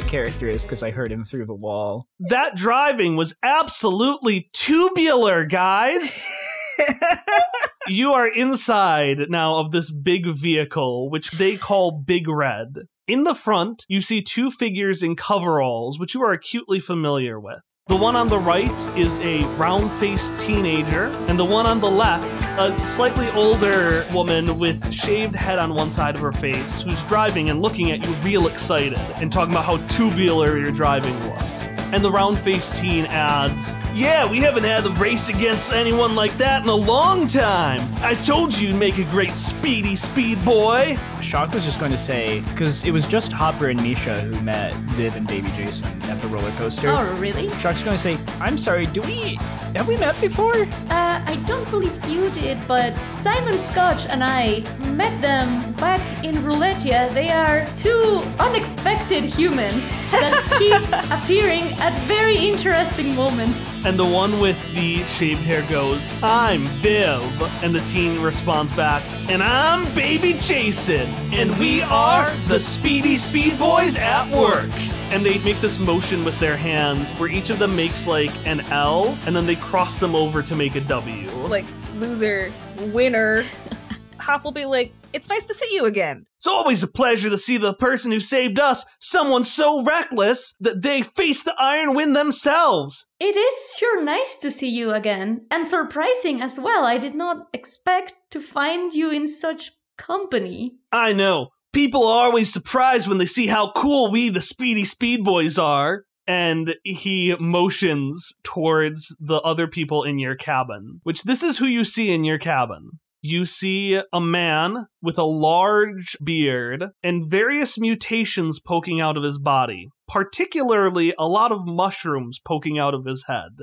I know who the character is because I heard him through the wall. That driving was absolutely tubular, guys. you are inside now of this big vehicle, which they call Big Red. In the front, you see two figures in coveralls, which you are acutely familiar with. The one on the right is a round faced teenager, and the one on the left, a slightly older woman with shaved head on one side of her face, who's driving and looking at you real excited and talking about how tubular your driving was. And the round faced teen adds, Yeah, we haven't had a race against anyone like that in a long time. I told you you'd make a great speedy speed boy. Shock was just going to say, because it was just Hopper and Misha who met Viv and Baby Jason at the roller coaster. Oh, really? Shock's going to say, I'm sorry, do we. Have we met before? Uh, I don't believe you did, but Simon Scotch and I met them back in Roulettia. They are two unexpected humans that keep appearing at very interesting moments. And the one with the shaved hair goes, I'm Viv. And the teen responds back, And I'm Baby Jason. And we are the Speedy Speed Boys at work. And they make this motion with their hands where each of them makes like an L and then they cross them over to make a W. Like, loser, winner. Hop will be like, it's nice to see you again. It's always a pleasure to see the person who saved us, someone so reckless that they face the Iron Wind themselves. It is sure nice to see you again, and surprising as well. I did not expect to find you in such company. I know. People are always surprised when they see how cool we, the Speedy Speed Boys, are. And he motions towards the other people in your cabin, which this is who you see in your cabin. You see a man with a large beard and various mutations poking out of his body, particularly a lot of mushrooms poking out of his head.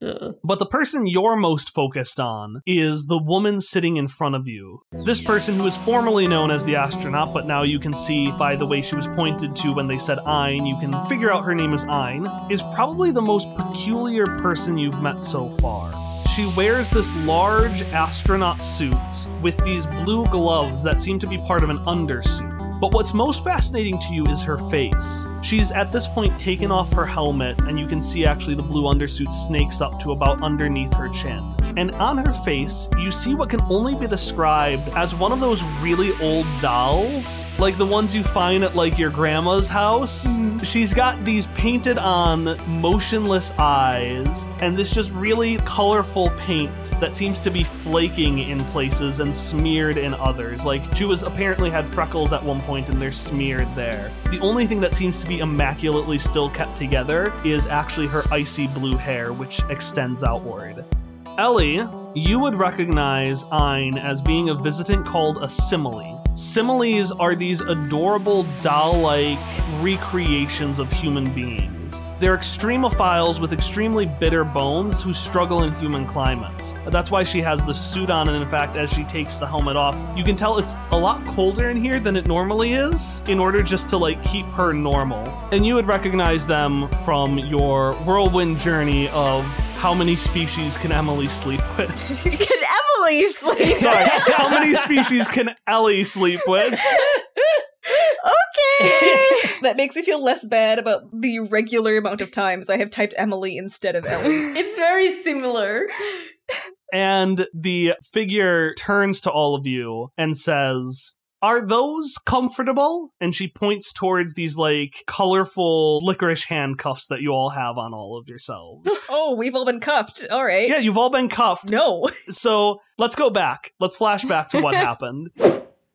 But the person you're most focused on is the woman sitting in front of you. This person, who is formerly known as the astronaut, but now you can see by the way she was pointed to when they said Ein, you can figure out her name is Ein, is probably the most peculiar person you've met so far. She wears this large astronaut suit with these blue gloves that seem to be part of an undersuit. But what's most fascinating to you is her face. She's at this point taken off her helmet, and you can see actually the blue undersuit snakes up to about underneath her chin. And on her face, you see what can only be described as one of those really old dolls, like the ones you find at like your grandma's house. Mm-hmm. She's got these painted on motionless eyes, and this just really colorful paint that seems to be flaking in places and smeared in others. Like she was apparently had freckles at one point and they're smeared there. The only thing that seems to be immaculately still kept together is actually her icy blue hair, which extends outward. Ellie, you would recognize Ein as being a visitant called a simile. Similes are these adorable doll like recreations of human beings. They're extremophiles with extremely bitter bones who struggle in human climates. That's why she has the suit on, and in fact, as she takes the helmet off, you can tell it's a lot colder in here than it normally is in order just to like keep her normal. And you would recognize them from your whirlwind journey of how many species can Emily sleep with? Can Emily sleep? With? Sorry, how many species can Ellie sleep with? okay. that makes me feel less bad about the regular amount of times I have typed Emily instead of Ellie. It's very similar. And the figure turns to all of you and says, Are those comfortable? And she points towards these like colorful licorice handcuffs that you all have on all of yourselves. oh, we've all been cuffed. All right. yeah, you've all been cuffed. No. So let's go back. Let's flash back to what happened.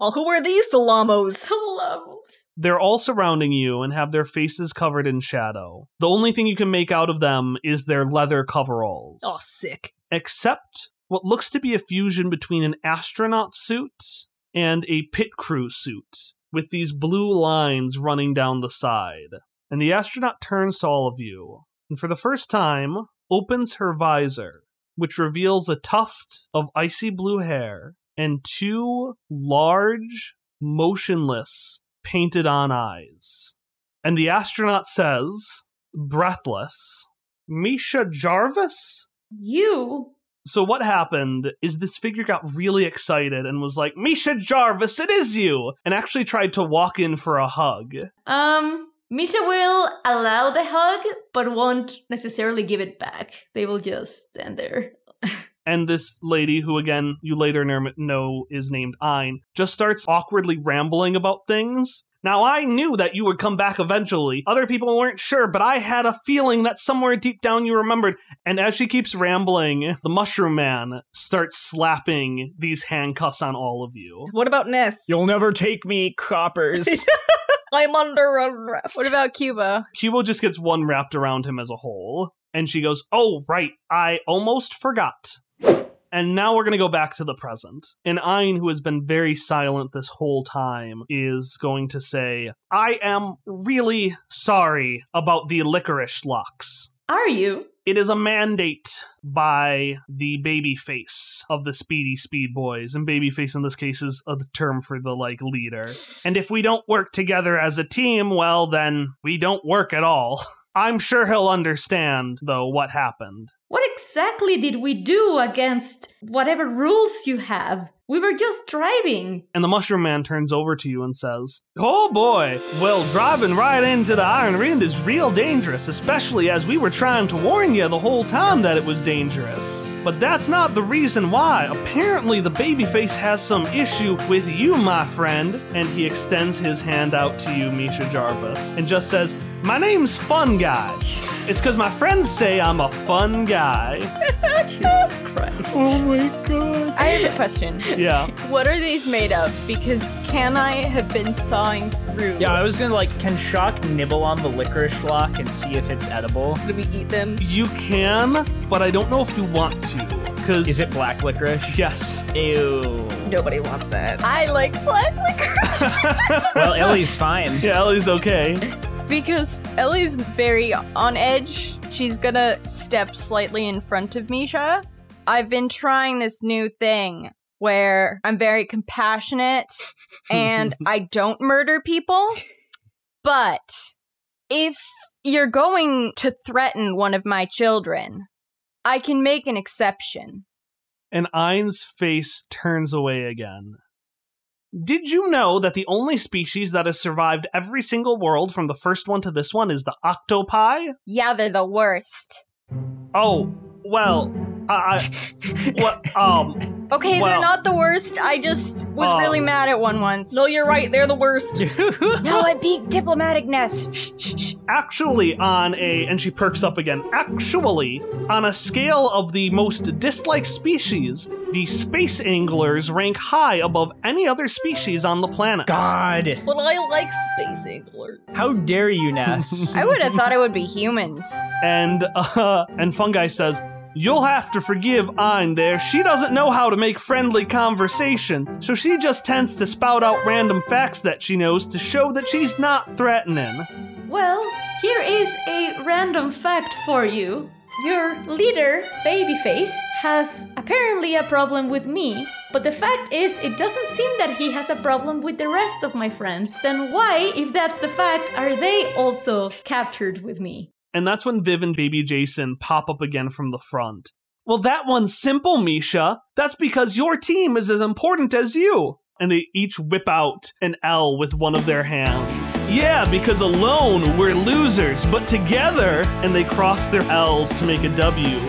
Well, who are these Salamos? Salamos. They're all surrounding you and have their faces covered in shadow. The only thing you can make out of them is their leather coveralls. Oh, sick. except what looks to be a fusion between an astronaut suit and a pit crew suit, with these blue lines running down the side. And the astronaut turns to all of you, and for the first time, opens her visor, which reveals a tuft of icy blue hair and two large, motionless, painted on eyes. And the astronaut says, breathless, Misha Jarvis? You? So what happened is this figure got really excited and was like, Misha Jarvis, it is you! And actually tried to walk in for a hug. Um, Misha will allow the hug, but won't necessarily give it back. They will just stand there. And this lady, who again you later know is named Ein, just starts awkwardly rambling about things. Now, I knew that you would come back eventually. Other people weren't sure, but I had a feeling that somewhere deep down you remembered. And as she keeps rambling, the mushroom man starts slapping these handcuffs on all of you. What about Ness? You'll never take me, coppers. I'm under arrest. What about Cuba? Cubo just gets one wrapped around him as a whole. And she goes, Oh, right, I almost forgot. And now we're going to go back to the present. And Ein, who has been very silent this whole time, is going to say, I am really sorry about the licorice locks. Are you? It is a mandate by the baby face of the Speedy Speed Boys, and babyface in this case is a term for the like leader. And if we don't work together as a team, well, then we don't work at all. I'm sure he'll understand, though, what happened. Exactly did we do against whatever rules you have? We were just driving. And the Mushroom Man turns over to you and says, Oh boy, well, driving right into the Iron Ring is real dangerous, especially as we were trying to warn you the whole time that it was dangerous. But that's not the reason why. Apparently, the babyface has some issue with you, my friend. And he extends his hand out to you, Misha Jarvis, and just says, My name's Fun Guy. It's because my friends say I'm a fun guy. Jesus Christ. Oh my god. I have a question. Yeah. What are these made of? Because can I have been sawing through? yeah, I was gonna like, can Shock nibble on the licorice lock and see if it's edible? Do we eat them? You can, but I don't know if you want to. Because. Is it black licorice? Yes. Ew. Nobody wants that. I like black licorice Well, Ellie's fine. Yeah, Ellie's okay. because Ellie's very on edge. She's gonna step slightly in front of Misha. I've been trying this new thing where I'm very compassionate and I don't murder people. But if you're going to threaten one of my children, I can make an exception. and Ein's face turns away again. Did you know that the only species that has survived every single world from the first one to this one is the octopi? Yeah, they're the worst. Oh, well, I, I what, um, Okay, Well- they're not the worst. I just was Um, really mad at one once. No, you're right. They're the worst. no, I beat diplomaticness. Shh, shh, shh. actually on a, and she perks up again, actually, on a scale of the most disliked species, the space anglers rank high above any other species on the planet. God. But I like space anglers. How dare you, Ness? I would have thought it would be humans. And uh, and Fungi says, "You'll have to forgive Ein there. She doesn't know how to make friendly conversation, so she just tends to spout out random facts that she knows to show that she's not threatening." Well, here is a random fact for you. Your leader, Babyface, has apparently a problem with me, but the fact is, it doesn't seem that he has a problem with the rest of my friends. Then why, if that's the fact, are they also captured with me? And that's when Viv and Baby Jason pop up again from the front. Well, that one's simple, Misha. That's because your team is as important as you. And they each whip out an L with one of their hands. Yeah, because alone we're losers, but together, and they cross their L's to make a W.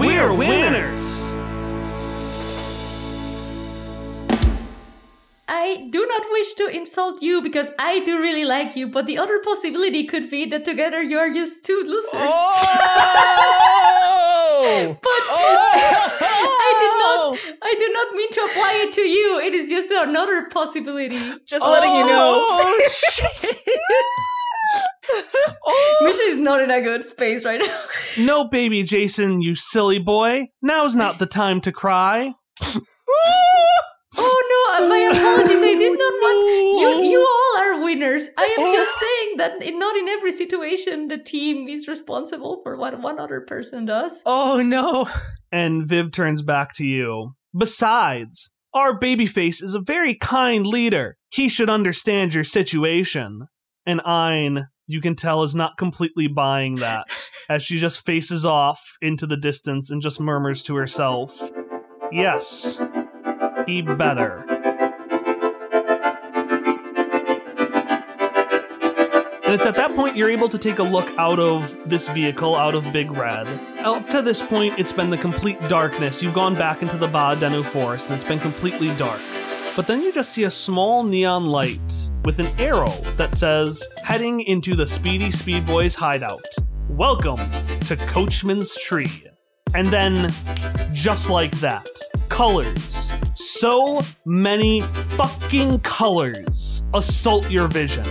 We're winners! I do not wish to insult you because I do really like you, but the other possibility could be that together you are just two losers. Oh! But oh! I did not I did not mean to apply it to you. It is just another possibility. Just letting you know. Oh, shit. oh. Misha is not in a good space right now. No, baby Jason, you silly boy. Now's not the time to cry. Oh no, uh, my apologies. I did not want you. You all are winners. I am just saying that in, not in every situation the team is responsible for what one other person does. oh no. And Viv turns back to you. Besides, our babyface is a very kind leader. He should understand your situation. And Ein, you can tell, is not completely buying that, as she just faces off into the distance and just murmurs to herself, Yes, he better. And it's at that point you're able to take a look out of this vehicle, out of Big Red. Up to this point, it's been the complete darkness. You've gone back into the Ba Denu forest, and it's been completely dark. But then you just see a small neon light with an arrow that says, heading into the Speedy Speed Boys hideout. Welcome to Coachman's Tree. And then, just like that, colors. So many fucking colors assault your vision.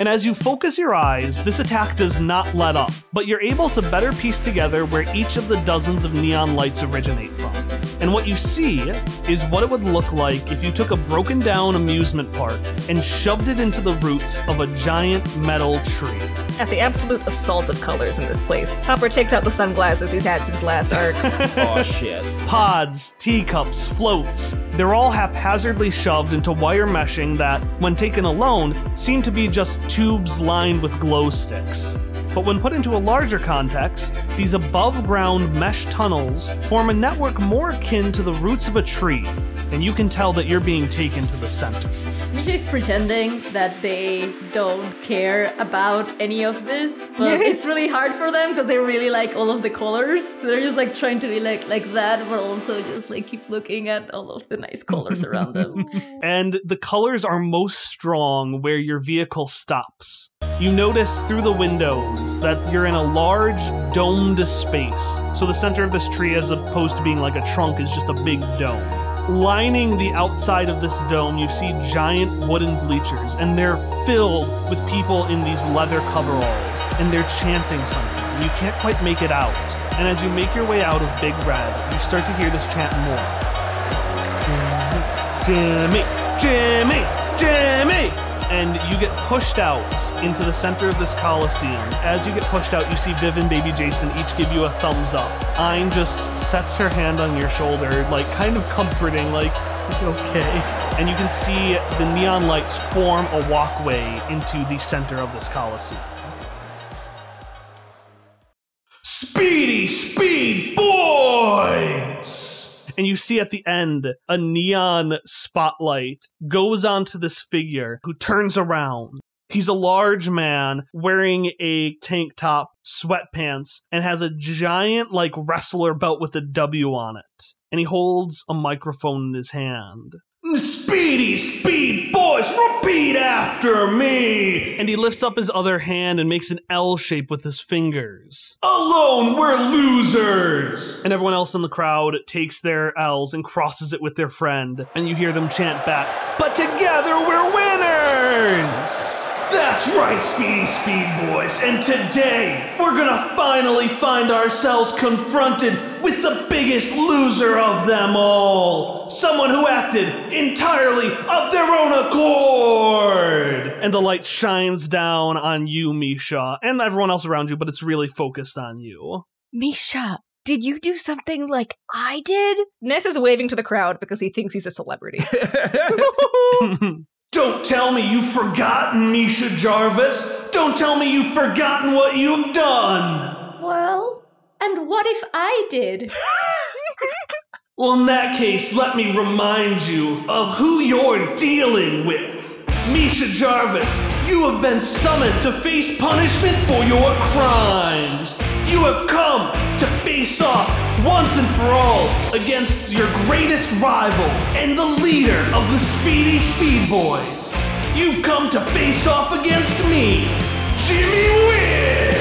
And as you focus your eyes, this attack does not let up, but you're able to better piece together where each of the dozens of neon lights originate from. And what you see is what it would look like if you took a broken down amusement park and shoved it into the roots of a giant metal tree. At the absolute assault of colors in this place, Hopper takes out the sunglasses he's had since last arc. oh shit. Pods, teacups, floats, they're all haphazardly shoved into wire meshing that, when taken alone, seem to be just tubes lined with glow sticks. But when put into a larger context, these above ground mesh tunnels form a network more akin to the roots of a tree, and you can tell that you're being taken to the center. Misha's pretending that they don't care about any of this, but it's really hard for them because they really like all of the colors. They're just like trying to be like like that, but also just like keep looking at all of the nice colors around them. And the colors are most strong where your vehicle stops. You notice through the windows that you're in a large domed space. So the center of this tree, as opposed to being like a trunk, is just a big dome. Lining the outside of this dome, you see giant wooden bleachers, and they're filled with people in these leather coveralls, and they're chanting something. You can't quite make it out. And as you make your way out of Big Red, you start to hear this chant more. Jimmy, Jimmy, Jimmy! And you get pushed out into the center of this coliseum. As you get pushed out, you see Viv and Baby Jason each give you a thumbs up. Ein just sets her hand on your shoulder, like kind of comforting, like, okay. And you can see the neon lights form a walkway into the center of this coliseum. Speedy Speed Boys! And you see at the end a neon spotlight goes onto this figure who turns around. He's a large man wearing a tank top, sweatpants, and has a giant, like, wrestler belt with a W on it. And he holds a microphone in his hand. Speedy Speed Boys, repeat after me! And he lifts up his other hand and makes an L shape with his fingers. Alone, we're losers! And everyone else in the crowd takes their L's and crosses it with their friend. And you hear them chant back, But together we're winners! That's right, Speedy Speed Boys, and today we're gonna finally find ourselves confronted with the biggest loser of them all. Someone who acted entirely of their own accord. And the light shines down on you, Misha, and everyone else around you, but it's really focused on you. Misha, did you do something like I did? Ness is waving to the crowd because he thinks he's a celebrity. Don't tell me you've forgotten, Misha Jarvis. Don't tell me you've forgotten what you've done. well, and what if I did? Well, in that case, let me remind you of who you're dealing with. Misha Jarvis, you have been summoned to face punishment for your crimes. You have come to face off once and for all against your greatest rival and the leader of the Speedy Speed Boys. You've come to face off against me, Jimmy Wynn.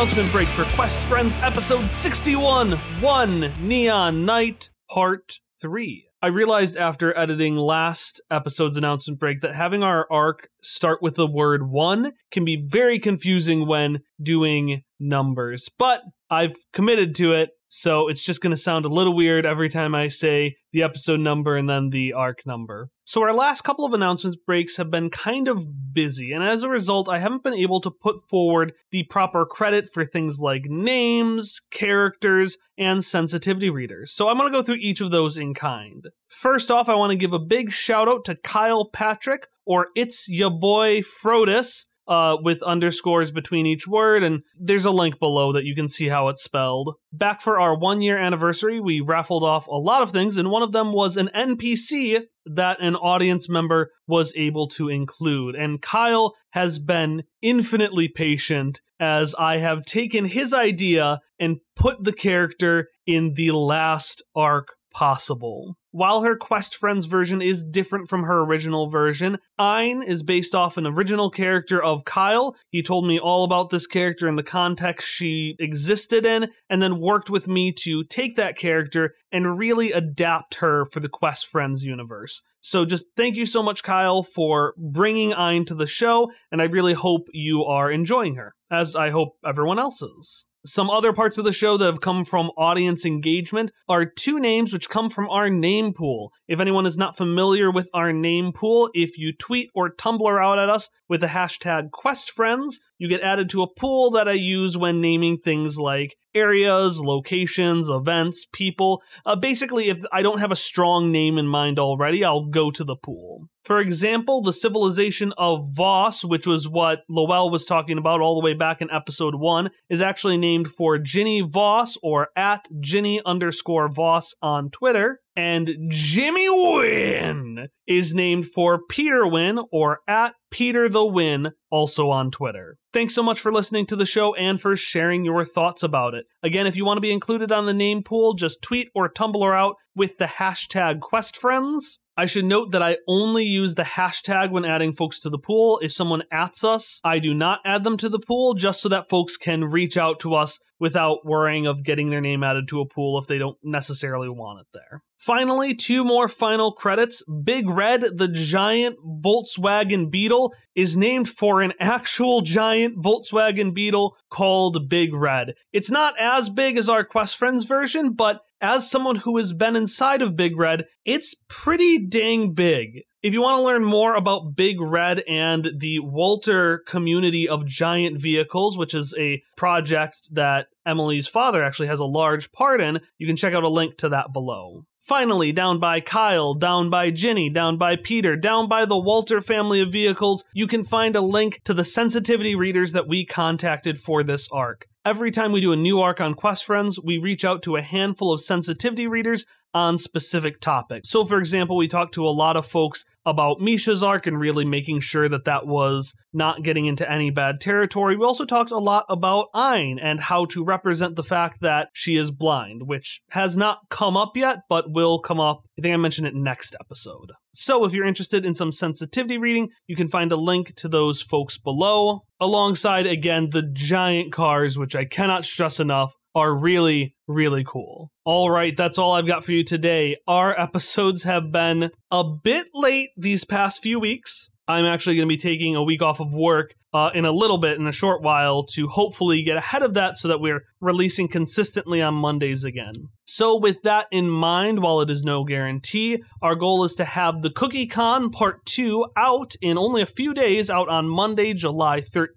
Announcement break for Quest Friends episode 61 One Neon Night Part 3. I realized after editing last episode's announcement break that having our arc start with the word one can be very confusing when doing numbers. But I've committed to it, so it's just going to sound a little weird every time I say the episode number and then the arc number. So, our last couple of announcements breaks have been kind of busy, and as a result, I haven't been able to put forward the proper credit for things like names, characters, and sensitivity readers. So, I'm going to go through each of those in kind. First off, I want to give a big shout out to Kyle Patrick, or It's Ya Boy Frodis, uh, with underscores between each word, and there's a link below that you can see how it's spelled. Back for our one year anniversary, we raffled off a lot of things, and one of them was an NPC that an audience member was able to include. And Kyle has been infinitely patient as I have taken his idea and put the character in the last arc possible. While her Quest Friends version is different from her original version, Ein is based off an original character of Kyle. He told me all about this character and the context she existed in, and then worked with me to take that character and really adapt her for the Quest Friends universe. So just thank you so much, Kyle, for bringing Ein to the show, and I really hope you are enjoying her, as I hope everyone else is. Some other parts of the show that have come from audience engagement are two names which come from our name pool. If anyone is not familiar with our name pool, if you tweet or Tumblr out at us with the hashtag QuestFriends, you get added to a pool that I use when naming things like areas, locations, events, people. Uh, basically, if I don't have a strong name in mind already, I'll go to the pool. For example, the civilization of Voss, which was what Lowell was talking about all the way back in episode one, is actually named for Ginny Voss or at Ginny underscore Voss on Twitter. And Jimmy Wynn is named for Peter Wynn or at Peter the Win, also on Twitter. Thanks so much for listening to the show and for sharing your thoughts about it. Again, if you want to be included on the name pool, just tweet or Tumblr out with the hashtag QuestFriends. I should note that I only use the hashtag when adding folks to the pool. If someone adds us, I do not add them to the pool just so that folks can reach out to us without worrying of getting their name added to a pool if they don't necessarily want it there. Finally, two more final credits. Big Red, the giant Volkswagen Beetle, is named for an actual giant Volkswagen Beetle called Big Red. It's not as big as our Quest Friends version, but as someone who has been inside of Big Red, it's pretty dang big. If you want to learn more about Big Red and the Walter community of giant vehicles, which is a project that Emily's father actually has a large part in, you can check out a link to that below. Finally, down by Kyle, down by Ginny, down by Peter, down by the Walter family of vehicles, you can find a link to the sensitivity readers that we contacted for this arc. Every time we do a new arc on Quest Friends, we reach out to a handful of sensitivity readers on specific topics. So, for example, we talked to a lot of folks about Misha's arc and really making sure that that was not getting into any bad territory. We also talked a lot about Ein and how to represent the fact that she is blind, which has not come up yet, but will come up. I think I mentioned it next episode. So, if you're interested in some sensitivity reading, you can find a link to those folks below, alongside, again, the giant cars, which I cannot stress enough are really, really cool. All right, that's all I've got for you today. Our episodes have been a bit late these past few weeks. I'm actually going to be taking a week off of work uh, in a little bit, in a short while, to hopefully get ahead of that so that we're releasing consistently on Mondays again. So, with that in mind, while it is no guarantee, our goal is to have the Cookie Con Part 2 out in only a few days, out on Monday, July 13th.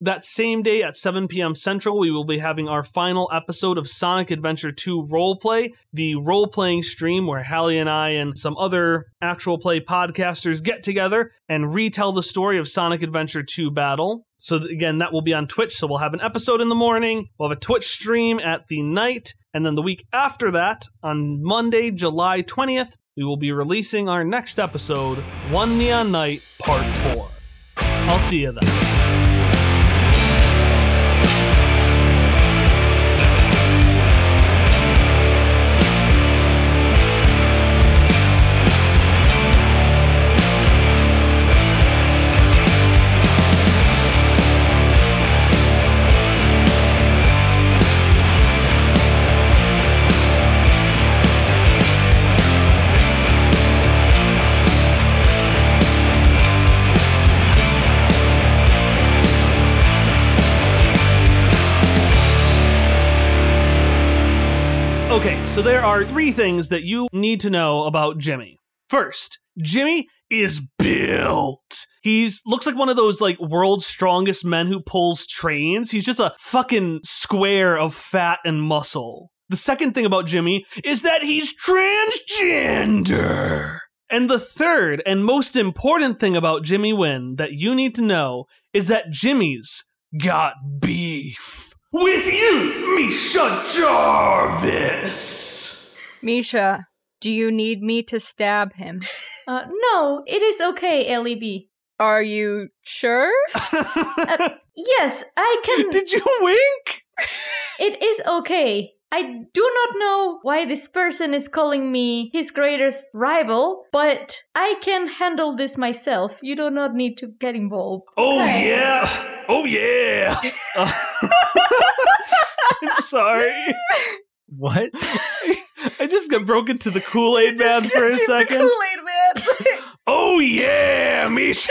That same day at 7 p.m. Central, we will be having our final episode of Sonic Adventure 2 Roleplay, the role playing stream where Hallie and I and some other actual play podcasters get together and retell the story of Sonic Adventure 2 battle. So again, that will be on Twitch. So we'll have an episode in the morning, we'll have a Twitch stream at the night, and then the week after that, on Monday, July 20th, we will be releasing our next episode, One Neon Night Part 4. I'll see you then. Okay, so there are three things that you need to know about Jimmy. First, Jimmy is built. He's looks like one of those like world's strongest men who pulls trains. He's just a fucking square of fat and muscle. The second thing about Jimmy is that he's transgender. And the third and most important thing about Jimmy Wynn that you need to know is that Jimmy's got beef with you, Misha Jarvis. Misha, do you need me to stab him? Uh, no, it is okay, Ellie B. Are you sure? Yes, I can. Did you wink? It is okay. I do not know why this person is calling me his greatest rival, but I can handle this myself. You do not need to get involved. Oh Okay. yeah. Oh yeah. I'm sorry. What? I just got broken to the Kool-Aid man for a second. Kool-Aid man. Oh yeah, Misha.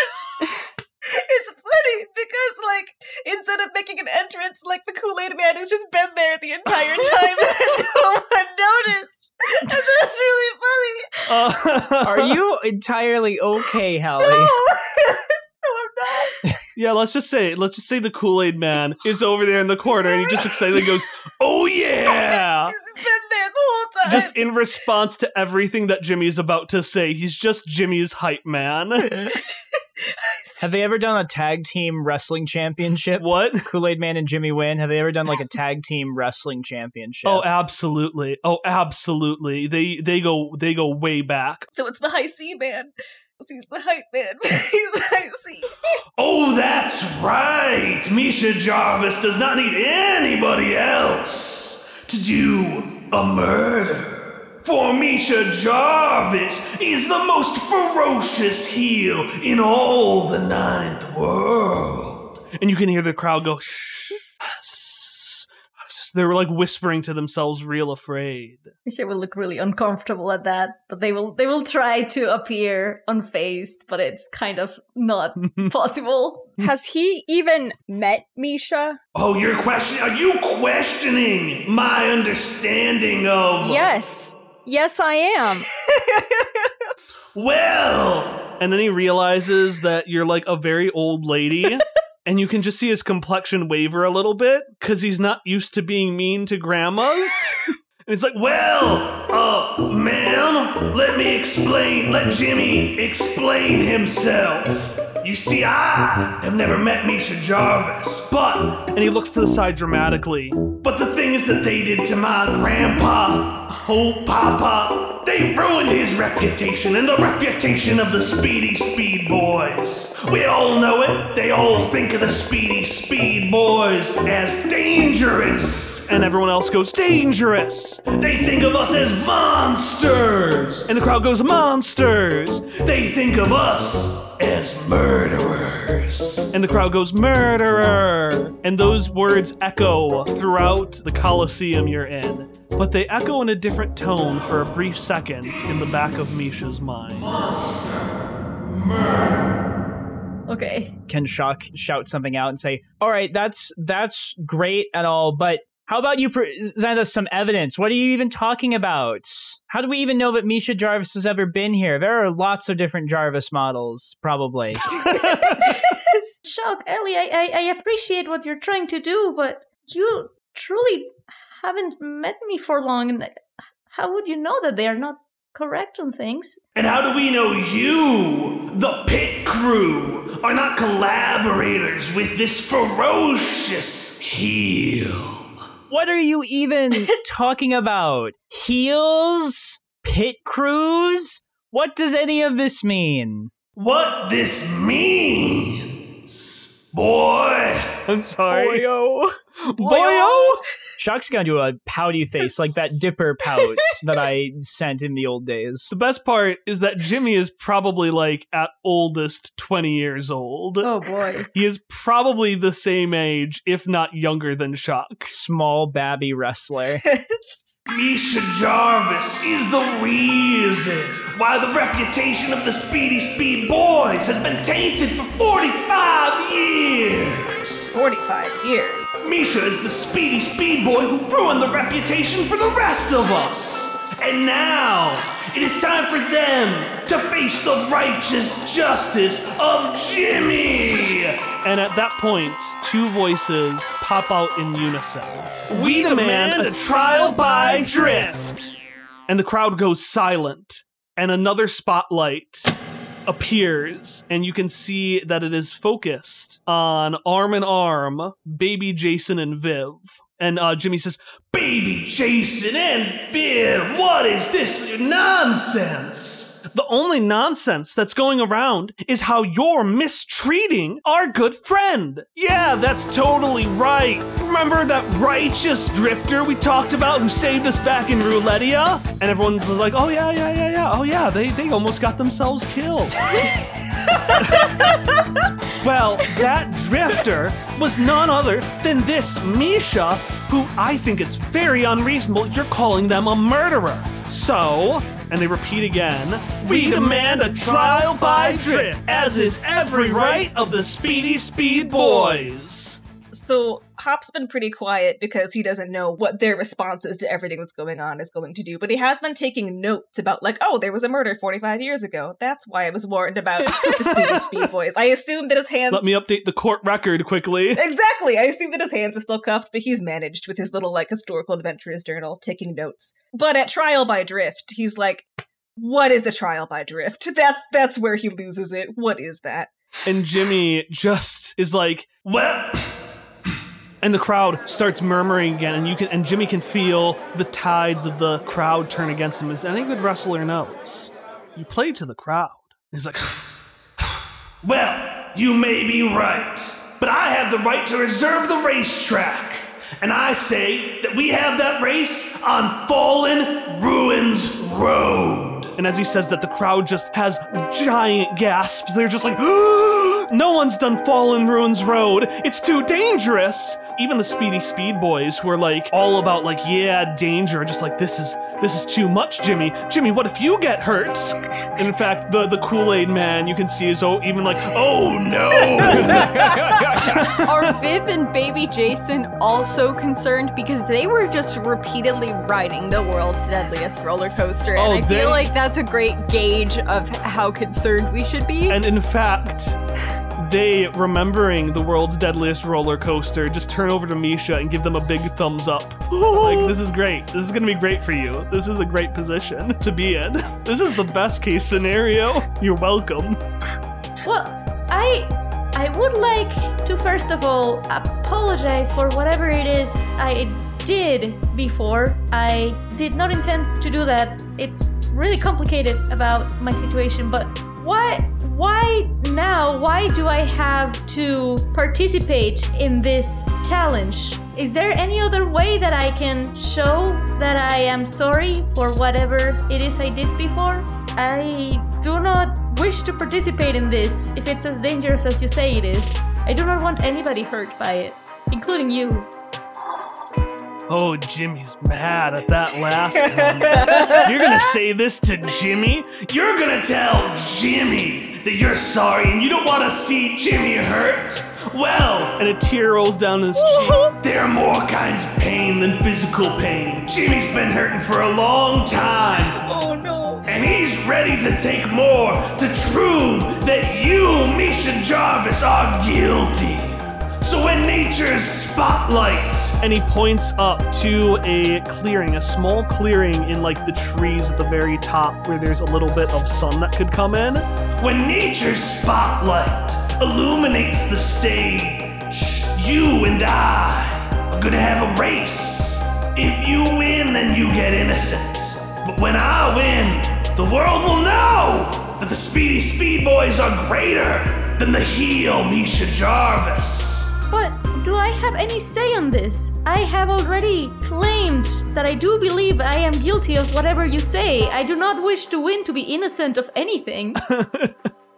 It's funny because like instead of making an entrance, like the Kool-Aid man has just been there the entire time and no one noticed. And that's really funny. Uh, Are you entirely okay, Hallie? No. no, I'm not. Yeah, let's just say let's just say the Kool-Aid man is over there in the corner and he just excitedly goes, "Oh yeah." He's been there the whole time. Just in response to everything that Jimmy's about to say, he's just Jimmy's hype man. Have they ever done a tag team wrestling championship? what? Kool Aid Man and Jimmy Wynn. Have they ever done like a tag team wrestling championship? Oh, absolutely. Oh, absolutely. They they go they go way back. so it's the Hi-C man. He's the hype man. He's the high C. Oh, that's right. Misha Jarvis does not need anybody else to do a murder. For Misha Jarvis is the most ferocious heel in all the ninth world. And you can hear the crowd go, shh. They were like whispering to themselves, real afraid. Misha will look really uncomfortable at that, but they will they will try to appear unfazed, but it's kind of not possible. Has he even met Misha? Oh, you're questioning? Are you questioning my understanding of? Yes. Yes, I am. Well, and then he realizes that you're like a very old lady, and you can just see his complexion waver a little bit because he's not used to being mean to grandmas. And he's like, well, uh, ma'am, let me explain, let Jimmy explain himself. You see, I have never met Misha Jarvis, but. And he looks to the side dramatically. But the things that they did to my grandpa, oh, Papa, they ruined his reputation and the reputation of the Speedy Speed Boys. We all know it. They all think of the Speedy Speed Boys as dangerous. And everyone else goes, dangerous. They think of us as monsters. And the crowd goes, monsters. They think of us as murderers. And the crowd goes, murderer. And those words echo throughout the Coliseum you're in. But they echo in a different tone for a brief second in the back of Misha's mind. Monster, murder. Okay. Can Shock shout something out and say, "All right, that's that's great and all, but how about you present us some evidence? What are you even talking about? How do we even know that Misha Jarvis has ever been here? There are lots of different Jarvis models, probably. Shock, Ellie, I, I I appreciate what you're trying to do, but you truly haven't met me for long, and how would you know that they are not correct on things? And how do we know you, the pit crew, are not collaborators with this ferocious heel? What are you even talking about? Heels? Pit crews? What does any of this mean? What this means, boy. I'm sorry. Boyo. Boyo? Shock's gonna do a pouty face like that dipper pout that I sent in the old days. The best part is that Jimmy is probably like at oldest 20 years old. Oh boy. He is probably the same age, if not younger than Shock. Small babby wrestler. Misha Jarvis is the reason why the reputation of the Speedy Speed Boys has been tainted for 45 years. 45 years. Misha is the speedy speed boy who ruined the reputation for the rest of us. And now, it is time for them to face the righteous justice of Jimmy. And at that point, two voices pop out in unison. We demand a trial by drift. And the crowd goes silent, and another spotlight appears, and you can see that it is focused on arm in arm, baby Jason and Viv. And uh, Jimmy says, Baby Jason and Viv, what is this nonsense? The only nonsense that's going around is how you're mistreating our good friend. Yeah, that's totally right. Remember that righteous drifter we talked about who saved us back in Roulettia? And everyone's like, oh yeah, yeah, yeah, yeah. Oh yeah, they, they almost got themselves killed. well, that drifter was none other than this Misha, who I think it's very unreasonable you're calling them a murderer. So, and they repeat again, we demand a trial by drift, as is every right of the Speedy Speed Boys. So Hop's been pretty quiet because he doesn't know what their responses to everything that's going on is going to do, but he has been taking notes about like, oh, there was a murder 45 years ago. That's why I was warned about the Speedy Speed Boys. I assume that his hands Let me update the court record quickly. Exactly. I assume that his hands are still cuffed, but he's managed with his little like historical adventurers journal taking notes. But at trial by drift, he's like, what is a trial by drift? That's that's where he loses it. What is that? And Jimmy just is like, well, and the crowd starts murmuring again, and you can and Jimmy can feel the tides of the crowd turn against him. As any good wrestler knows, you play to the crowd. He's like, well, you may be right, but I have the right to reserve the racetrack, and I say that we have that race on Fallen Ruins Road. And as he says that, the crowd just has giant gasps. They're just like, no one's done Fallen Ruins Road. It's too dangerous. Even the Speedy Speed Boys were like all about like, yeah, danger. Just like this is this is too much, Jimmy. Jimmy, what if you get hurt? And in fact, the the Kool Aid Man you can see is oh, even like, oh no. Are Viv and baby Jason also concerned because they were just repeatedly riding the world's deadliest roller coaster, and Oh, I they- feel like that's a great gauge of how concerned we should be. and in fact. They, remembering the world's deadliest roller coaster, just turn over to Misha and give them a big thumbs up. like, this is great. This is gonna be great for you. This is a great position to be in. This is the best case scenario. You're welcome. Well, I I would like to first of all apologize for whatever it is I did before. I did not intend to do that. It's really complicated about my situation, but why why now? Why do I have to participate in this challenge? Is there any other way that I can show that I am sorry for whatever it is I did before? I do not wish to participate in this if it's as dangerous as you say it is. I do not want anybody hurt by it, including you. Oh, Jimmy's mad at that last comment. You're gonna say this to Jimmy? You're gonna tell Jimmy that you're sorry and you don't wanna see Jimmy hurt? Well, and a tear rolls down his cheek. There are more kinds of pain than physical pain. Jimmy's been hurting for a long time. Oh no. And he's ready to take more to prove that you, Misha Jarvis, are guilty. So when nature's spotlight. And he points up to a clearing, a small clearing in like the trees at the very top where there's a little bit of sun that could come in. When nature's spotlight illuminates the stage, you and I are gonna have a race. If you win, then you get innocent. But when I win, the world will know that the Speedy Speed Boys are greater than the heel Misha Jarvis. But do I have any say on this? I have already claimed that I do believe I am guilty of whatever you say. I do not wish to win to be innocent of anything.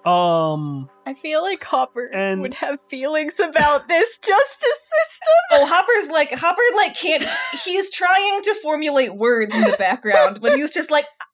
Um, I feel like Hopper And- would have feelings about this justice system. Oh, Hopper's like Hopper like can't. He's trying to formulate words in the background, but he's just like, "Mm,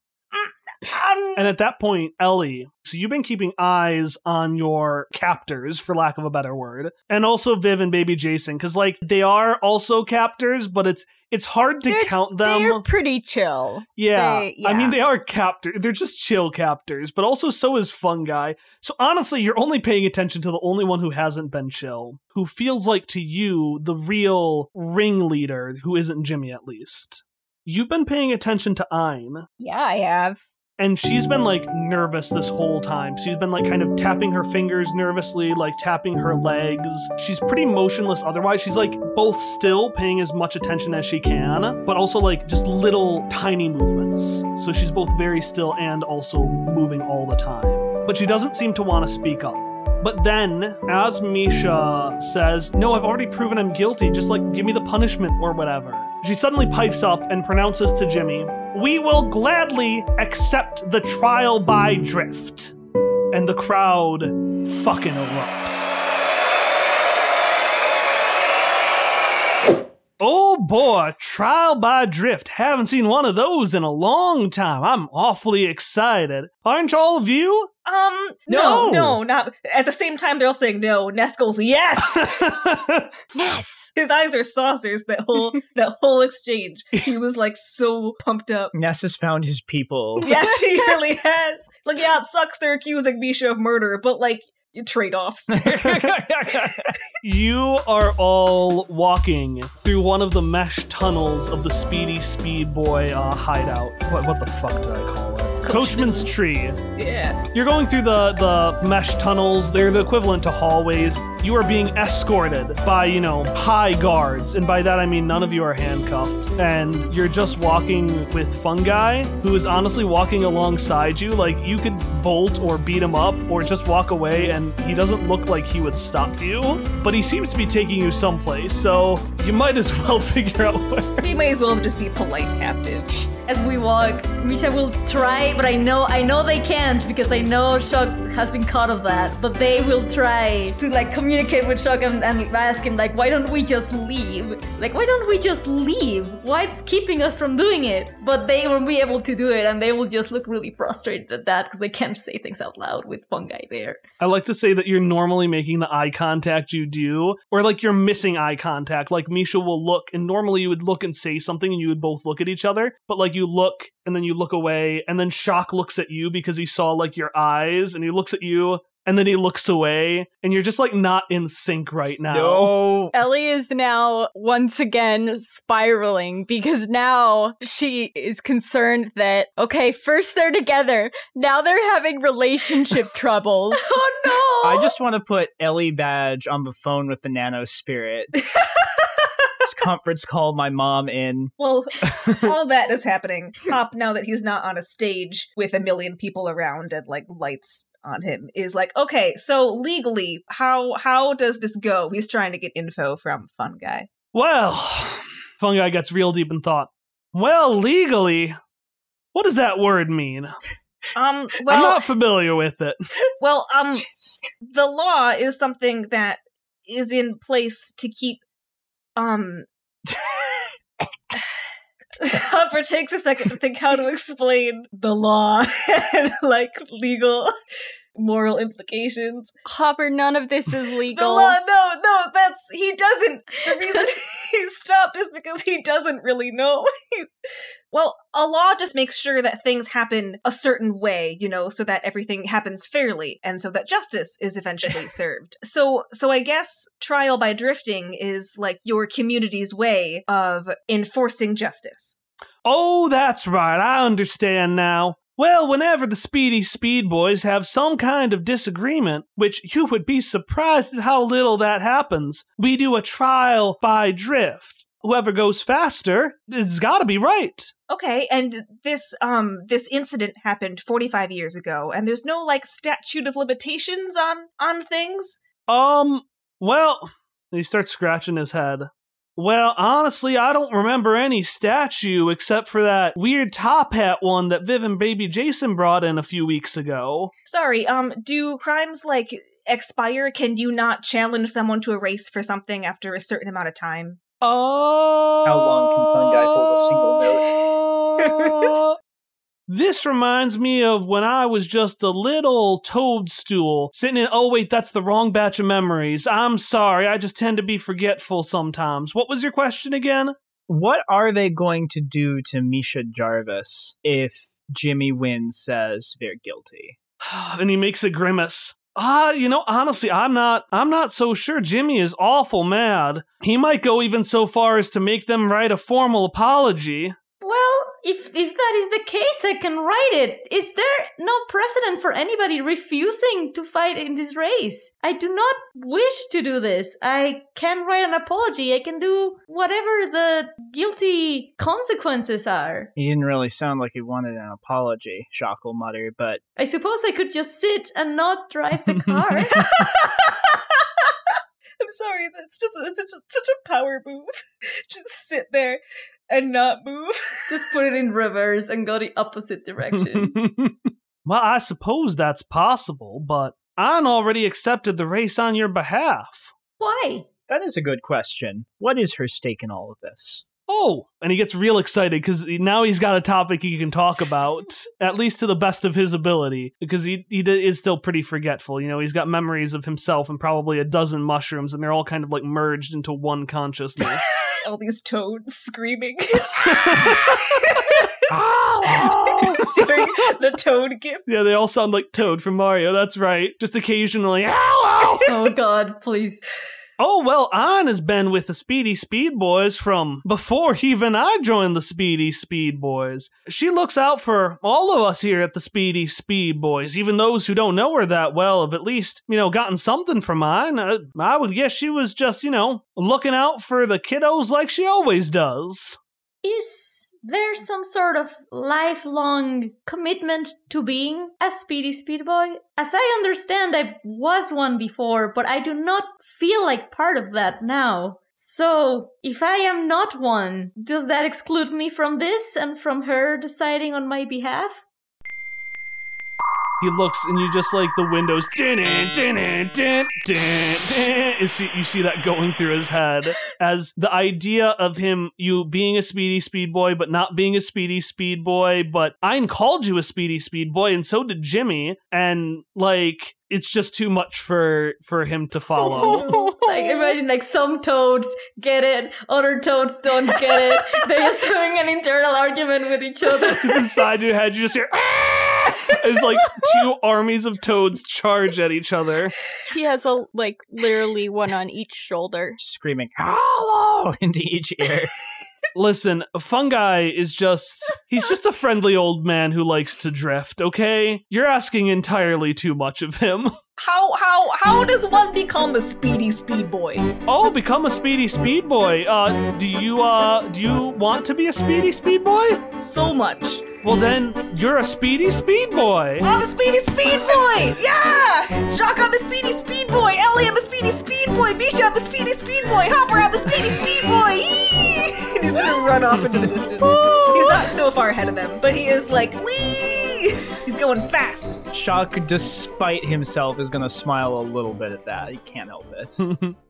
Um, And at that point, Ellie, so you've been keeping eyes on your captors, for lack of a better word, and also Viv and baby Jason, because like they are also captors, but it's it's hard to count them. They're pretty chill. yeah. they- I mean they are captors. They're just chill captors, but also so is Fungi. So honestly, you're only paying attention to the only one who hasn't been chill, who feels like to you the real ringleader, who isn't Jimmy at least. You've been paying attention to Ein Yeah, I have. And she's been like nervous this whole time. She's been like kind of tapping her fingers nervously, like tapping her legs. She's pretty motionless otherwise. She's like both still paying as much attention as she can, but also like just little tiny movements. So she's both very still and also moving all the time. But she doesn't seem to want to speak up. But then, as Misha says, No, I've already proven I'm guilty, just like give me the punishment or whatever. She suddenly pipes up and pronounces to Jimmy, We will gladly accept the trial by drift. And the crowd fucking erupts. Oh boy, trial by drift. Haven't seen one of those in a long time. I'm awfully excited. Aren't all of you? um, No. no, no, not at the same time. They're all saying no. Ness goes yes. Yes. His eyes are saucers. That whole that whole exchange. He was like so pumped up. Ness has found his people. Yes, he really has. Like, yeah, it sucks. They're accusing Misha of murder, but like trade offs. You are all walking through one of the mesh tunnels of the Speedy Speed Boy uh, hideout. What, what the fuck did I call it? Coachman's, Coachman's. Tree. yeah. You're going through the, the mesh tunnels. They're the equivalent to hallways. You are being escorted by, you know, high guards. And by that I mean none of you are handcuffed. And you're just walking with Fungi, who is honestly walking alongside you. Like, you could bolt or beat him up or just walk away, and he doesn't look like he would stop you. But he seems to be taking you someplace, so you might as well figure out where. We may as well just be polite captives. As we walk, Misha will try, but I know I know they can't because I know Shock has been caught of that. But they will try to like communicate with Shock and, and ask him like, why don't we just leave? Like, why don't we just leave? What's keeping us from doing it? But they won't be able to do it, and they will just look really frustrated at that because they can't say things out loud with fungi there. I like to say that you're normally making the eye contact you do, or like you're missing eye contact. Like Misha will look, and normally you would look and say something, and you would both look at each other. But like you look, and then you look away, and then Shock looks at you because he saw like your eyes, and he looks at you, and then he looks away, and you're just like not in sync right now. no. Ellie is now once again spiraling because now she is concerned that, okay, first they're together, now they're having relationship troubles. Oh no! I just want to put Ellie Badge on the phone with the Nano Spirit. this conference call my mom in. Well, all that is happening. Pop, now that he's not on a stage with a million people around and like lights on him, is like, okay, so legally, how how does this go? He's trying to get info from Fun Guy. Well, Fungi gets real deep in thought. Well, legally, what does that word mean? Um, I'm not familiar with it. well, um, the law is something that is in place to keep, um. Hopper takes a second to think how to explain the law and like legal moral implications. Hopper, none of this is legal. The legal. law, no, no, that's he doesn't. The reason he stopped is because he doesn't really know. He's, well, a law just makes sure that things happen a certain way, you know, so that everything happens fairly and so that justice is eventually served. So, so I guess trial by drifting is like your community's way of enforcing justice. Oh, that's right. I understand now. Well, whenever the Speedy Speed Boys have some kind of disagreement, which you would be surprised at how little that happens, we do a trial by drift. Whoever goes faster has got to be right. Okay, and this um this incident happened 45 years ago and there's no like statute of limitations on on things. Um, well, he starts scratching his head. Well, honestly, I don't remember any statue except for that weird top hat one that Viv and Baby Jason brought in a few weeks ago. Sorry, um, do crimes like expire? Can you not challenge someone to a race for something after a certain amount of time? Oh. How long can fungi hold a single note? This reminds me of when I was just a little toadstool sitting in. Oh, wait, that's the wrong batch of memories. I'm sorry. I just tend to be forgetful sometimes. What was your question again? What are they going to do to Misha Jarvis if Jimmy Wynn says they're guilty? and he makes a grimace. Ah, you know, honestly, I'm not I'm not so sure Jimmy is awful mad. He might go even so far as to make them write a formal apology. Well, if if that is the case, I can write it. Is there no precedent for anybody refusing to fight in this race? I do not wish to do this. I can write an apology. I can do whatever the guilty consequences are. He didn't really sound like he wanted an apology, Shackle muttered, but I suppose I could just sit and not drive the car. I'm sorry, that's just it's such a, such a power move. just sit there and not move. just put it in reverse and go the opposite direction. well, I suppose that's possible, but Anne already accepted the race on your behalf. Why? That is a good question. What is her stake in all of this? Oh, and he gets real excited because now he's got a topic he can talk about, at least to the best of his ability, because he, he is still pretty forgetful. You know, he's got memories of himself and probably a dozen mushrooms, and they're all kind of like merged into one consciousness. all these toads screaming. During the toad gift. Yeah, they all sound like Toad from Mario. That's right. Just occasionally, ow. oh God, please. Oh, well, Anne has been with the Speedy Speed Boys from before even I joined the Speedy Speed Boys. She looks out for all of us here at the Speedy Speed Boys, even those who don't know her that well have at least, you know, gotten something from Anne. I, uh, I would guess she was just, you know, looking out for the kiddos like she always does. Is there some sort of lifelong commitment to being a speedy speed boy? As I understand, I was one before, but I do not feel like part of that now. So, if I am not one, does that exclude me from this and from her deciding on my behalf? He looks and you just like the windows din din din din din you see you see that going through his head as the idea of him you being a speedy speed boy but not being a speedy speed boy but Ein called you a speedy speed boy and so did Jimmy and like it's just too much for for him to follow. like imagine like some toads get it, other toads don't get it. They're just having an internal argument with each other. Just inside your head, you just hear. Ah! As like two armies of toads charge at each other. He has a like literally one on each shoulder, screaming "Hello!" into each ear. Listen, Fungi is just he's just a friendly old man who likes to drift, okay? You're asking entirely too much of him. How how how does one become a speedy speed boy? Oh, become a speedy speed boy. Uh do you uh do you want to be a speedy speed boy? So much. Well then, you're a speedy speed boy. I'm a speedy speed boy. Yeah. Jacques, I'm a speedy speed boy. Ellie, I'm a speedy speed boy. Misha, I'm a speedy speed boy. Hopper, I'm a speedy speed boy. He's gonna run off into the distance. He's not so far ahead of them, but he is like, wee! He's going fast. Shock, despite himself, is gonna smile a little bit at that. He can't help it.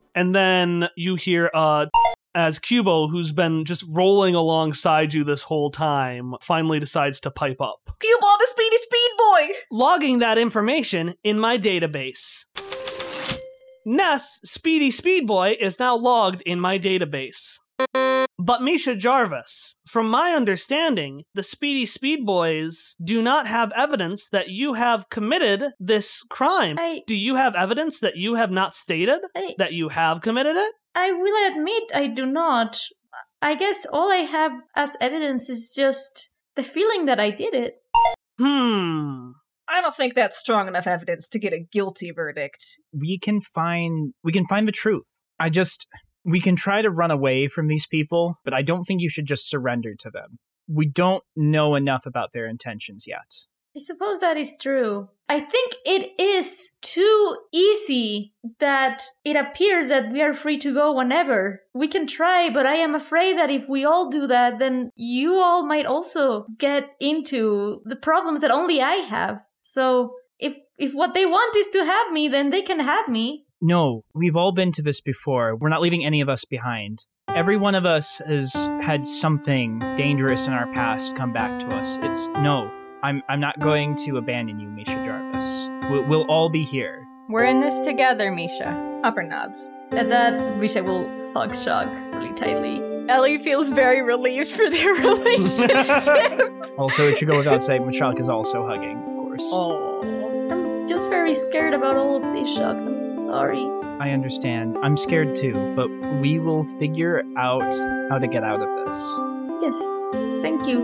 and then you hear uh as Cubo, who's been just rolling alongside you this whole time, finally decides to pipe up. Cubo, I'm a speedy speed boy! Logging that information in my database. Ness, Speedy Speed Boy, is now logged in my database. But Misha Jarvis, from my understanding, the Speedy Speed Boys do not have evidence that you have committed this crime. I, do you have evidence that you have not stated I, that you have committed it? I will admit I do not. I guess all I have as evidence is just the feeling that I did it. Hmm. I don't think that's strong enough evidence to get a guilty verdict. We can find we can find the truth. I just we can try to run away from these people, but I don't think you should just surrender to them. We don't know enough about their intentions yet. I suppose that is true. I think it is too easy that it appears that we are free to go whenever. We can try, but I am afraid that if we all do that, then you all might also get into the problems that only I have. So if if what they want is to have me, then they can have me. No, we've all been to this before. We're not leaving any of us behind. Every one of us has had something dangerous in our past come back to us. It's no. I'm I'm not going to abandon you, Misha Jarvis. We'll, we'll all be here. We're in this together, Misha. Hopper nods. At that, Misha will hug Shock really tightly. Ellie feels very relieved for their relationship. Also, it should go without saying, Mashak is also hugging, of course. I'm just very scared about all of this, Shock. I'm sorry. I understand. I'm scared too, but we will figure out how to get out of this. Yes, thank you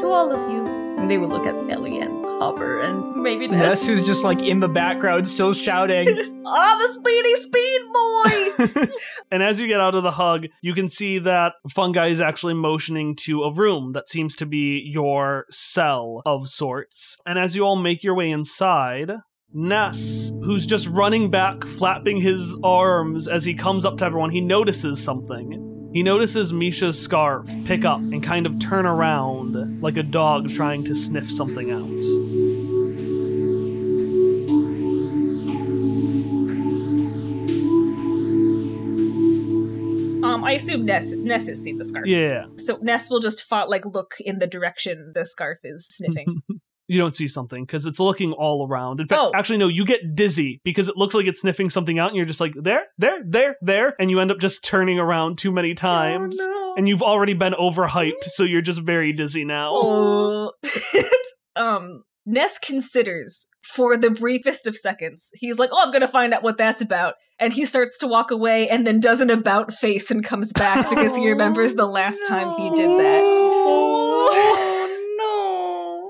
to all of you. And they would look at Ellie and Hopper and maybe Ness, Ness. who's just like in the background, still shouting. Ah, the speedy speed boy! And as you get out of the hug, you can see that Fungi is actually motioning to a room that seems to be your cell of sorts. And as you all make your way inside, Ness, who's just running back, flapping his arms as he comes up to everyone, he notices something. He notices Misha's scarf pick up and kind of turn around like a dog trying to sniff something out. um, I assume Ness Ness has seen the scarf. Yeah. So Ness will just fa- like look in the direction the scarf is sniffing. You don't see something because it's looking all around. In fact, Oh. actually, no, you get dizzy because it looks like it's sniffing something out, and you're just like, there, there, there, there. And you end up just turning around too many times. And you've already been overhyped, so you're just very dizzy now. Oh. um, Ness considers for the briefest of seconds. He's like, "Oh, I'm gonna find out what that's about," and he starts to walk away, and then does an about face and comes back because he remembers the last time he did that.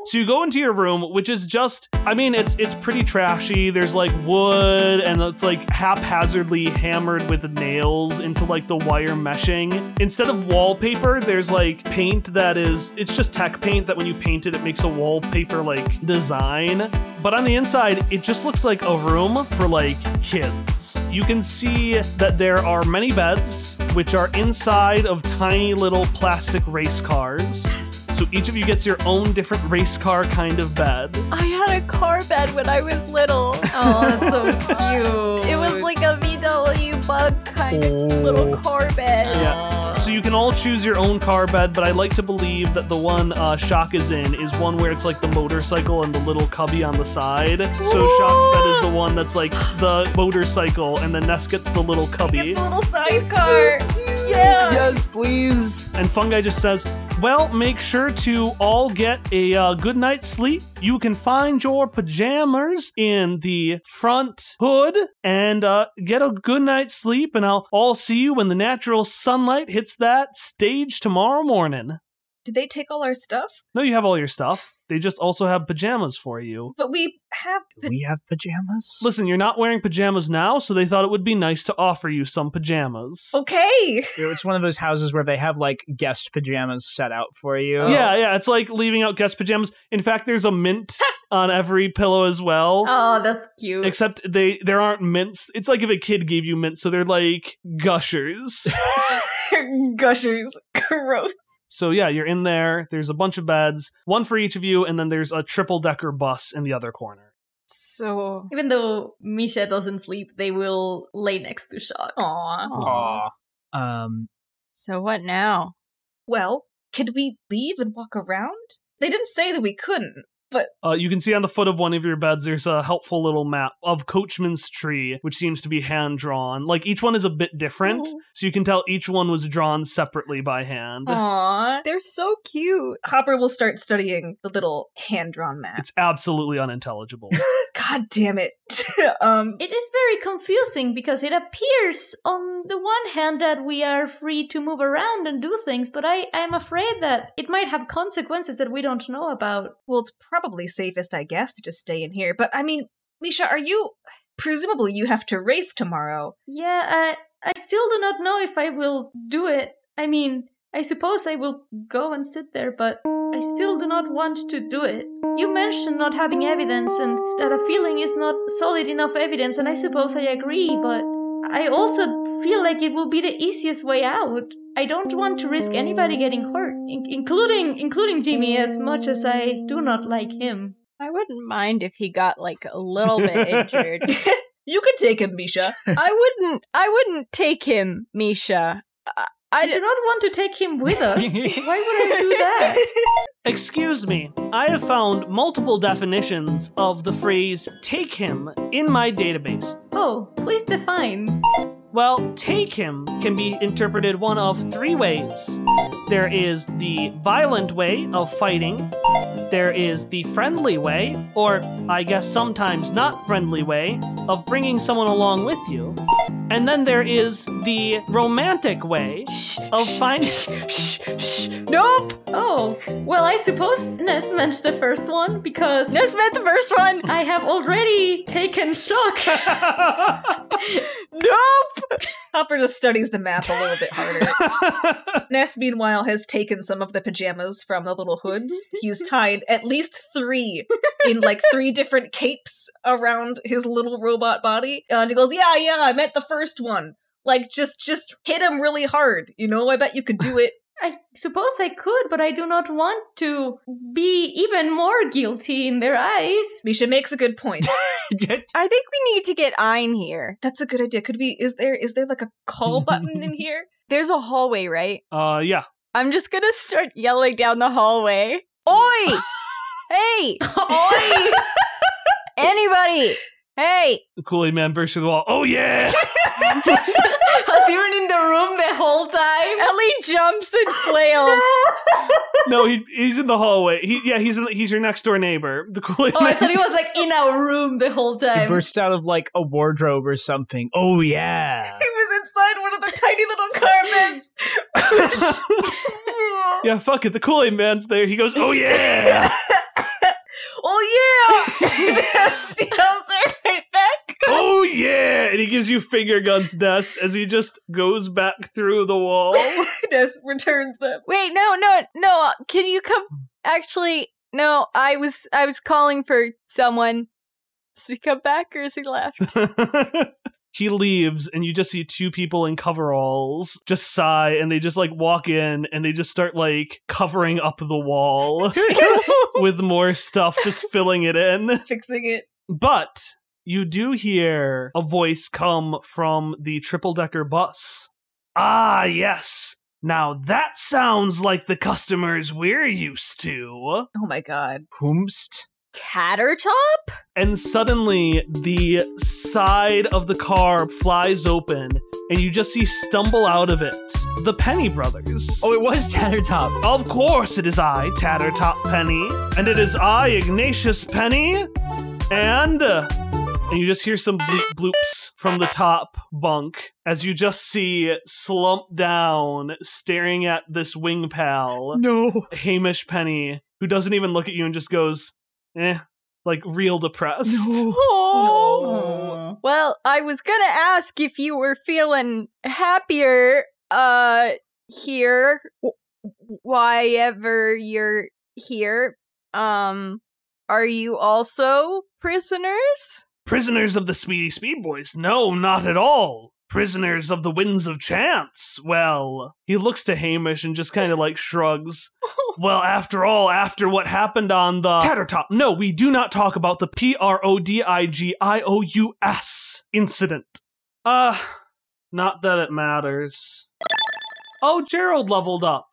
So you go into your room, which is just I mean, it's it's pretty trashy. There's like wood and it's like haphazardly hammered with nails into like the wire meshing. Instead of wallpaper, there's like paint that is it's just tech paint that when you paint it it makes a wallpaper like design. But on the inside, it just looks like a room for like kids. You can see that there are many beds which are inside of tiny little plastic race cars. So each of you gets your own different race car kind of bed. I had a car bed when I was little. Oh, that's so cute. It was like a VW bug kind of little car bed. Yeah. So you can all choose your own car bed, but I like to believe that the one uh, Shock is in is one where it's like the motorcycle and the little cubby on the side. So Shock's bed is the one that's like the motorcycle, and then Ness gets the little cubby. It's a little sidecar. Yeah. yes, please. And Fungi just says, Well, make sure to all get a uh, good night's sleep. You can find your pajamas in the front hood and uh, get a good night's sleep. And I'll all see you when the natural sunlight hits that stage tomorrow morning. Did they take all our stuff? No, you have all your stuff. They just also have pajamas for you. But we have. Do we have pajamas? Listen, you're not wearing pajamas now, so they thought it would be nice to offer you some pajamas. Okay. It's one of those houses where they have like guest pajamas set out for you. Yeah, yeah, it's like leaving out guest pajamas. In fact, there's a mint on every pillow as well. Oh, that's cute. Except they there aren't mints. It's like if a kid gave you mints, so they're like gushers. Gushers. Gross. So yeah, you're in there. There's a bunch of beds, one for each of you, and then there's a triple decker bus in the other corner. So Even though Misha doesn't sleep, they will lay next to Shock. Aw. Aw. Um, so what now? Well, could we leave and walk around? They didn't say that we couldn't. Uh, you can see on the foot of one of your beds, there's a helpful little map of Coachman's Tree, which seems to be hand drawn. Like each one is a bit different, Ooh. so you can tell each one was drawn separately by hand. Aw. They're so cute. Hopper will start studying the little hand drawn map. It's absolutely unintelligible. God damn it. um, It is very confusing because it appears on the one hand that we are free to move around and do things, but I am afraid that it might have consequences that we don't know about. well, it's probably safest, I guess, to just stay in here. But I mean, Misha, are you. Presumably, you have to race tomorrow. Yeah, I, I still do not know if I will do it. I mean, I suppose I will go and sit there, but I still do not want to do it. You mentioned not having evidence and that a feeling is not solid enough evidence, and I suppose I agree, but I also feel like it will be the easiest way out. I don't want to risk anybody getting hurt, in- including including Jimmy as much as I do not like him. I wouldn't mind if he got like a little bit injured. You could take him, Misha. I wouldn't. I wouldn't take him, Misha. I, I do not want to take him with us. Why would I do that? Excuse me, I have found multiple definitions of the phrase take him in my database. Oh, please define. Well, take him can be interpreted one of three ways. There is the violent way of fighting, there is the friendly way, or I guess sometimes not friendly way, of bringing someone along with you. And then there is the romantic way of finding. Nope. Oh, well, I suppose Ness meant the first one because Ness meant the first one. I have already taken shock. Nope. Hopper just studies the map a little bit harder. Ness, meanwhile, has taken some of the pajamas from the little hoods. He's tied at least three in like three different capes around his little robot body. And he goes, Yeah, yeah, I meant the first one. Like just just hit him really hard. You know, I bet you could do it. I suppose I could, but I do not want to be even more guilty in their eyes. Misha makes a good point. I think we need to get Ein here. That's a good idea. Could we is there is there like a call button in here? There's a hallway, right? uh, yeah. I'm just gonna start yelling down the hallway. Oi! hey! Oi! Anybody! Hey! The Kool Aid Man bursts through the wall. Oh, yeah! Has he been in the room the whole time? Ellie jumps and flails. no, he, he's in the hallway. He, yeah, he's in, he's your next door neighbor. The Kool Aid Oh, I thought he was like in our room the whole time. He time. bursts out of like a wardrobe or something. Oh yeah. He was inside one of the tiny little carpets. Yeah, fuck it. The Kool Aid Man's there. He goes, oh, yeah! oh yeah! Ness yells her right back. oh, yeah! And he gives you finger guns, Ness, as he just goes back through the wall. Ness returns them. Wait, no, no, no. Can you come? Actually, no. I was, I was calling for someone. Does he come back or is he left? He leaves and you just see two people in coveralls just sigh and they just like walk in and they just start like covering up the wall with more stuff just filling it in Fixing it. but you do hear a voice come from the triple decker bus ah yes now that sounds like the customers we're used to Oh my god. Whomst? Tattertop? and suddenly the side of the car flies open and you just see stumble out of it the penny brothers Oh, it was Tattertop. of course it is i tattertop penny and it is i ignatius penny and uh, and you just hear some bleep bloops from the top bunk as you just see slumped down staring at this wing pal No. hamish penny who doesn't even look at you and just goes eh like real depressed Oh. Well, I was gonna ask if you were feeling happier, uh, here, w- why ever you're here. Um, are you also prisoners? Prisoners of the Speedy Speed Boys? No, not at all. Prisoners of the Winds of Chance? Well, he looks to Hamish and just kind of like shrugs. well, after all, after what happened on the Tattertop, no, we do not talk about the P R O D I G I O U S incident. Uh, not that it matters. Oh, Gerald leveled up.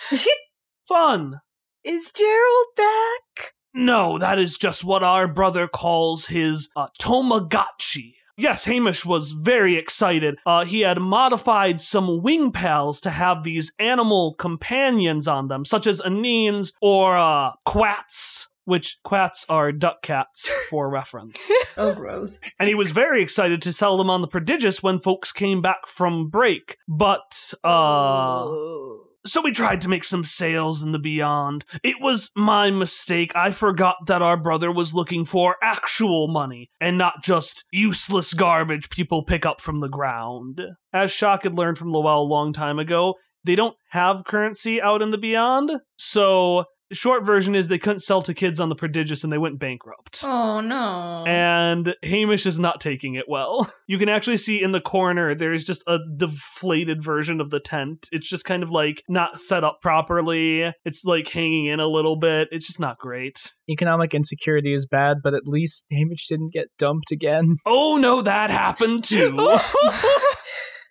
Fun. Is Gerald back? No, that is just what our brother calls his uh, Tamagotchi. Yes, Hamish was very excited. Uh, he had modified some wing pals to have these animal companions on them, such as anines or uh, quats, which quats are duck cats for reference. Oh, gross. and he was very excited to sell them on the prodigious when folks came back from break. But, uh. So we tried to make some sales in the beyond. It was my mistake. I forgot that our brother was looking for actual money and not just useless garbage people pick up from the ground. As Shock had learned from Lowell a long time ago, they don't have currency out in the beyond. So the short version is they couldn't sell to kids on the prodigious and they went bankrupt. Oh no. And Hamish is not taking it well. You can actually see in the corner there's just a deflated version of the tent. It's just kind of like not set up properly. It's like hanging in a little bit. It's just not great. Economic insecurity is bad, but at least Hamish didn't get dumped again. Oh no, that happened too.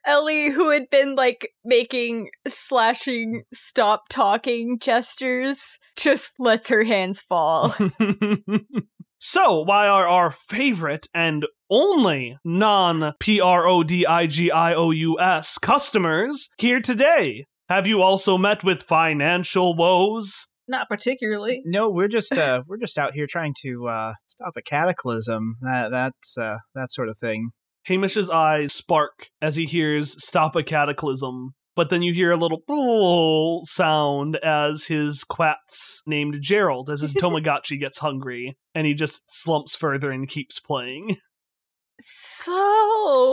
Ellie, who had been like making slashing, stop talking gestures, just lets her hands fall. so, why are our favorite and only non P R O D I G I O U S customers here today? Have you also met with financial woes? Not particularly. No, we're just uh we're just out here trying to uh stop a cataclysm. That that's uh that sort of thing. Hamish's eyes spark as he hears stop a cataclysm. But then you hear a little sound as his quats named Gerald, as his Tamagotchi gets hungry, and he just slumps further and keeps playing. So,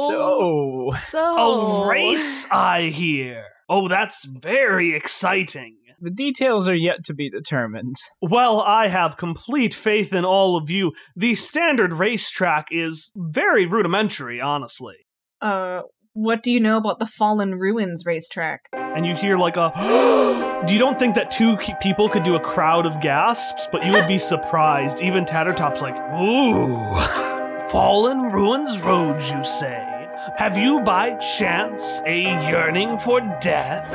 So so A race, I hear. Oh, that's very exciting. The details are yet to be determined. Well, I have complete faith in all of you. The standard racetrack is very rudimentary, honestly. Uh, what do you know about the Fallen Ruins racetrack? And you hear like a. you don't think that two people could do a crowd of gasps, but you would be surprised. Even Tattertop's like, ooh. Fallen Ruins Road, you say? Have you by chance a yearning for death?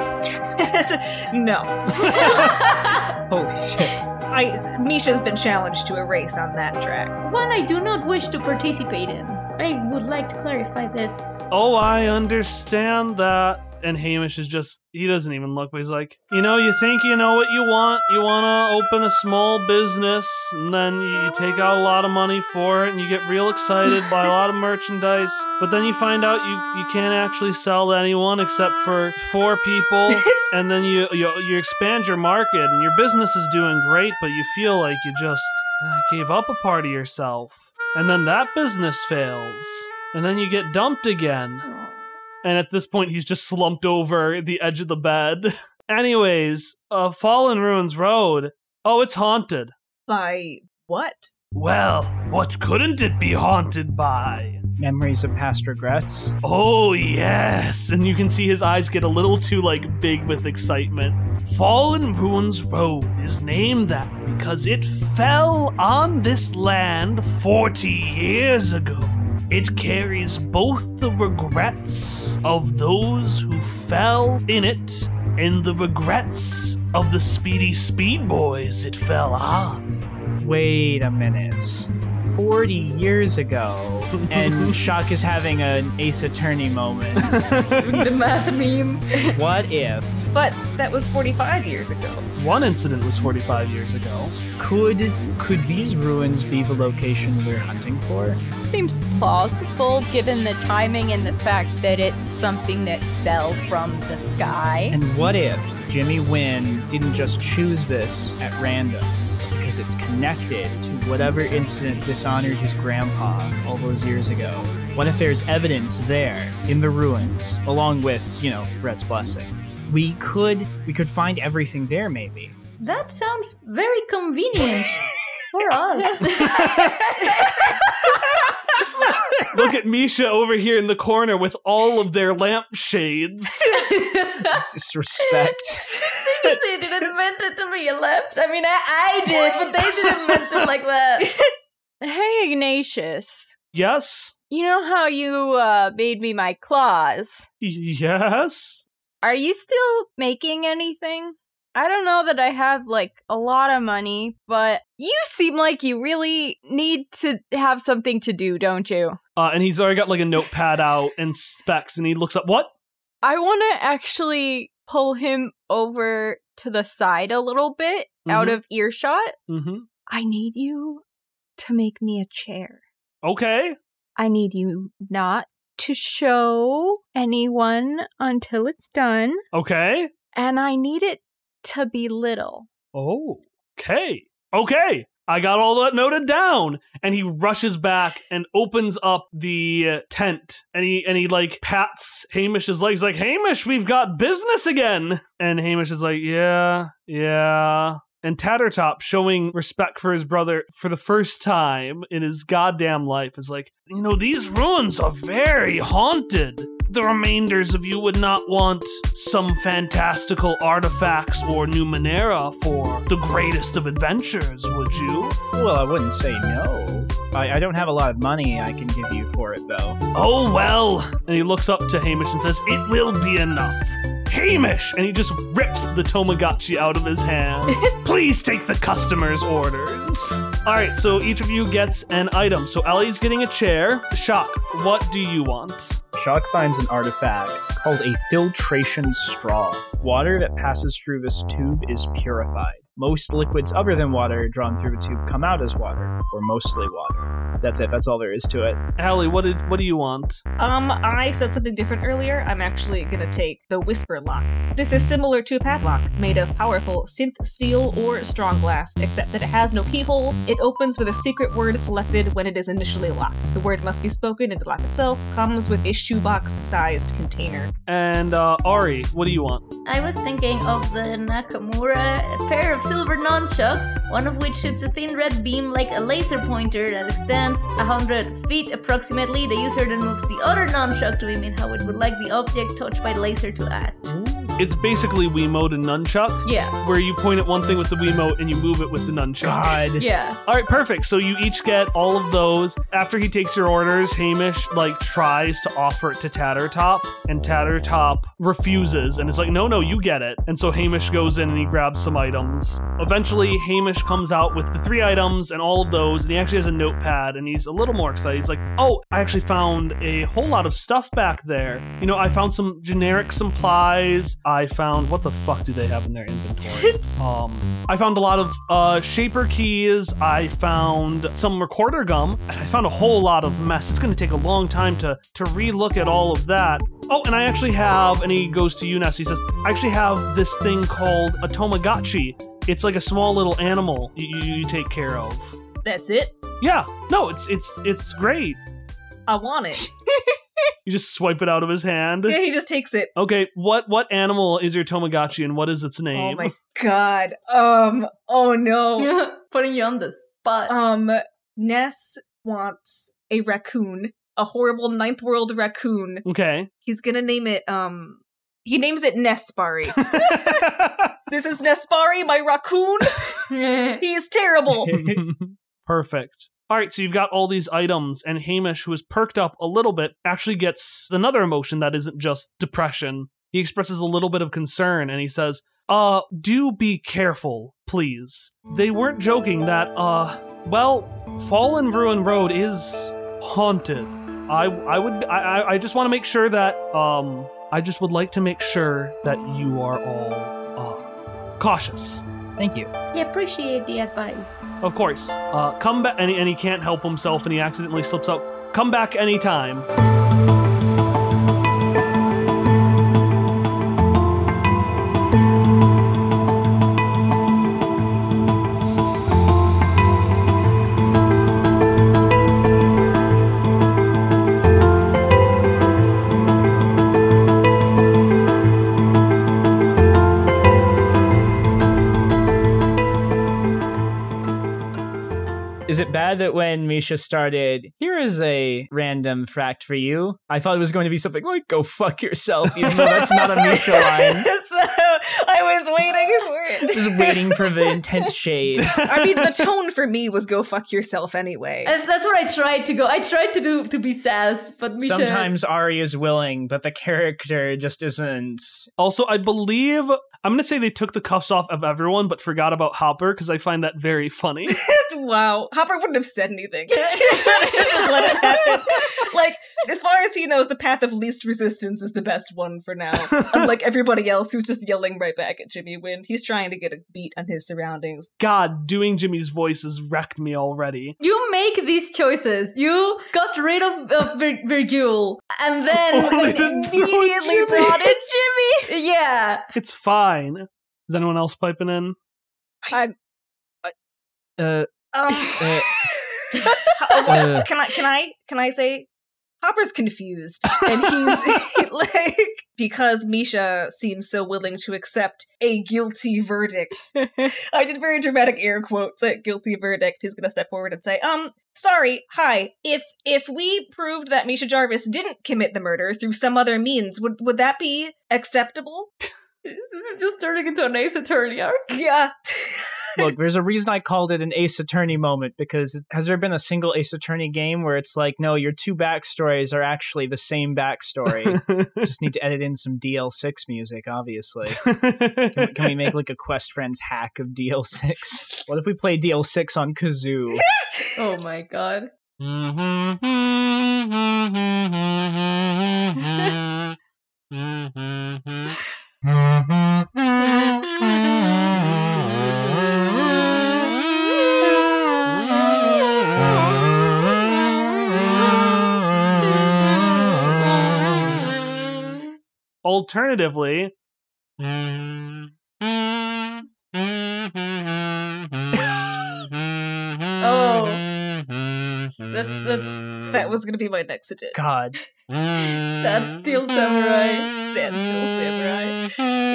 no. Holy shit. I Misha's been challenged to a race on that track. One I do not wish to participate in. I would like to clarify this. Oh, I understand that. And Hamish is just, he doesn't even look, but he's like, you know, you think you know what you want. You want to open a small business, and then you take out a lot of money for it, and you get real excited, buy a lot of merchandise. But then you find out you, you can't actually sell to anyone except for four people. and then you, you, you expand your market, and your business is doing great, but you feel like you just gave up a part of yourself. And then that business fails. And then you get dumped again. Oh. And at this point, he's just slumped over the edge of the bed. Anyways, uh, Fallen Ruins Road. Oh, it's haunted. By what? Well, what couldn't it be haunted by? Memories of past regrets. Oh, yes. And you can see his eyes get a little too, like, big with excitement. Fallen Ruins Road is named that because it fell on this land 40 years ago. It carries both the regrets of those who fell in it and the regrets of the speedy speed boys it fell on. Wait a minute. 40 years ago, and Shock is having an Ace Attorney moment. the math meme. what if But that was 45 years ago. One incident was 45 years ago. could could these ruins be the location we're hunting for? seems plausible given the timing and the fact that it's something that fell from the sky. And what if Jimmy Wynn didn't just choose this at random? Because it's connected to whatever incident dishonored his grandpa all those years ago. What if there's evidence there in the ruins, along with, you know, Brett's blessing? We could we could find everything there maybe. That sounds very convenient for us. Look at Misha over here in the corner with all of their lampshades. Disrespect. they didn't meant it to be a left. I mean, I, I did, but they didn't meant it like that. Hey, Ignatius. yes? You know how you uh, made me my claws? Yes? Are you still making anything? I don't know that I have like a lot of money, but you seem like you really need to have something to do, don't you? Uh, and he's already got like a notepad out and specs, and he looks up. What? I want to actually pull him over to the side a little bit out Mhm. of earshot. Mm-hmm. I need you to make me a chair. Okay. I need you not to show anyone until it's done, Okay. and I need it to be little. Oh. Okay. Okay. I got all that noted down. And he rushes back and opens up the uh, tent. And he and he like pats Hamish's legs like, "Hamish, we've got business again." And Hamish is like, "Yeah, yeah." And Tattertop, showing respect for his brother for the first time in his goddamn life, is like, "You know, these ruins are very haunted." The remainders of you would not want some fantastical artifacts or Numenera for the greatest of adventures, would you? Well, I wouldn't say no. I, I don't have a lot of money I can give you for it, though. Oh well. And he looks up to Hamish and says, It will be enough. Hamish! And he just rips the Tamagotchi out of his hand. Please take the customer's orders. Alright, so each of you gets an item. So Ellie's getting a chair. Shock, what do you want? Shock finds an artifact called a filtration straw. Water that passes through this tube is purified. Most liquids other than water drawn through a tube come out as water, or mostly water. That's it, that's all there is to it. Allie, what did what do you want? Um, I said something different earlier. I'm actually gonna take the Whisper Lock. This is similar to a padlock, made of powerful synth steel or strong glass, except that it has no keyhole. It opens with a secret word selected when it is initially locked. The word must be spoken, and the lock itself comes with a shoebox-sized container. And uh Ari, what do you want? I was thinking of the Nakamura, pair of silver nunchucks, one of which shoots a thin red beam like a laser pointer that extends 100 feet approximately. The user then moves the other nunchuck to mimic how it would like the object touched by the laser to act. It's basically Wiimote and Nunchuck, Yeah. where you point at one thing with the Wiimote and you move it with the Nunchuck. God. Yeah. All right, perfect. So you each get all of those. After he takes your orders, Hamish like tries to offer it to Tattertop, and Tattertop refuses and is like, "No, no, you get it." And so Hamish goes in and he grabs some items. Eventually, Hamish comes out with the three items and all of those, and he actually has a notepad, and he's a little more excited. He's like, "Oh, I actually found a whole lot of stuff back there. You know, I found some generic supplies. I found what the fuck do they have in their inventory? um, I found a lot of uh, shaper keys. I found some recorder gum. And I found a whole lot of mess. It's going to take a long time to to relook at all of that. Oh, and I actually have. And he goes to you, Ness. He says, I actually have this thing called a Tamagotchi. It's like a small little animal you, you, you take care of. That's it. Yeah, no, it's it's it's great. I want it. You just swipe it out of his hand. yeah, he just takes it. Okay, what what animal is your Tamagotchi and what is its name? Oh my god. Um. Oh no. Putting you on the spot. Um. Ness wants a raccoon, a horrible ninth world raccoon. Okay. He's gonna name it. Um. He names it Nespari. this is Nespari, my raccoon. He's terrible. Perfect. All right, so you've got all these items, and Hamish, who is perked up a little bit, actually gets another emotion that isn't just depression. He expresses a little bit of concern, and he says, "Uh, do be careful, please. They weren't joking that, uh, well, Fallen Ruin Road is haunted. I, I would, I, I- I just want to make sure that, um, I just would like to make sure that you are all, uh, cautious." Thank you. I appreciate the advice. Of course. Uh, come back, and, he- and he can't help himself, and he accidentally slips out. Come back anytime. Is it bad that when Misha started, here is a random fact for you? I thought it was going to be something like, go fuck yourself, even though that's not a Misha line. so, uh, I was waiting for it. Just waiting for the intense shade. I mean, the tone for me was "go fuck yourself" anyway. That's, that's what I tried to go. I tried to do to be sass, but Misha. Sometimes Ari is willing, but the character just isn't. Also, I believe I'm gonna say they took the cuffs off of everyone, but forgot about Hopper because I find that very funny. wow, Hopper wouldn't have said anything. Let it happen. Like, as far as he knows, the path of least resistance is the best one for now. Unlike everybody else who's just yelling right back at Jimmy Wynn, he's trying to get a beat on his surroundings. God, doing Jimmy's voice has wrecked me already. You make these choices. You got rid of, of Vir- Virgil, and then oh, and immediately Jimmy. brought in Jimmy. Yeah. It's fine. Is anyone else piping in? Uh, Um, uh, oh, Uh. can I? Can I? Can I say? Hopper's confused, and he's like because Misha seems so willing to accept a guilty verdict. I did very dramatic air quotes at guilty verdict. He's gonna step forward and say, "Um, sorry, hi. If if we proved that Misha Jarvis didn't commit the murder through some other means, would would that be acceptable?" This is just turning into an Ace Attorney arc. Yeah. Look, there's a reason I called it an Ace Attorney moment because has there been a single Ace Attorney game where it's like, no, your two backstories are actually the same backstory? Just need to edit in some DL6 music, obviously. Can we, can we make like a Quest Friends hack of DL6? What if we play DL6 on Kazoo? Oh my god. Alternatively, That's that's That was gonna be my next suggestion. God. Sad Steel Samurai. Sad Steel Samurai.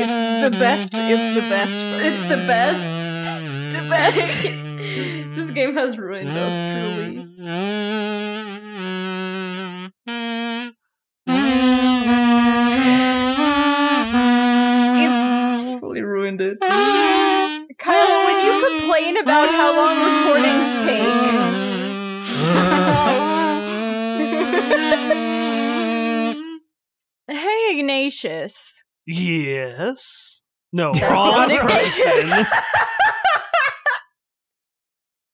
It's the best. It's the best. It's the best. the best. this game has ruined us truly. it's fully ruined it. Kyle, when you complain about how long recordings take. Hey, Ignatius. yes. No, wrong person.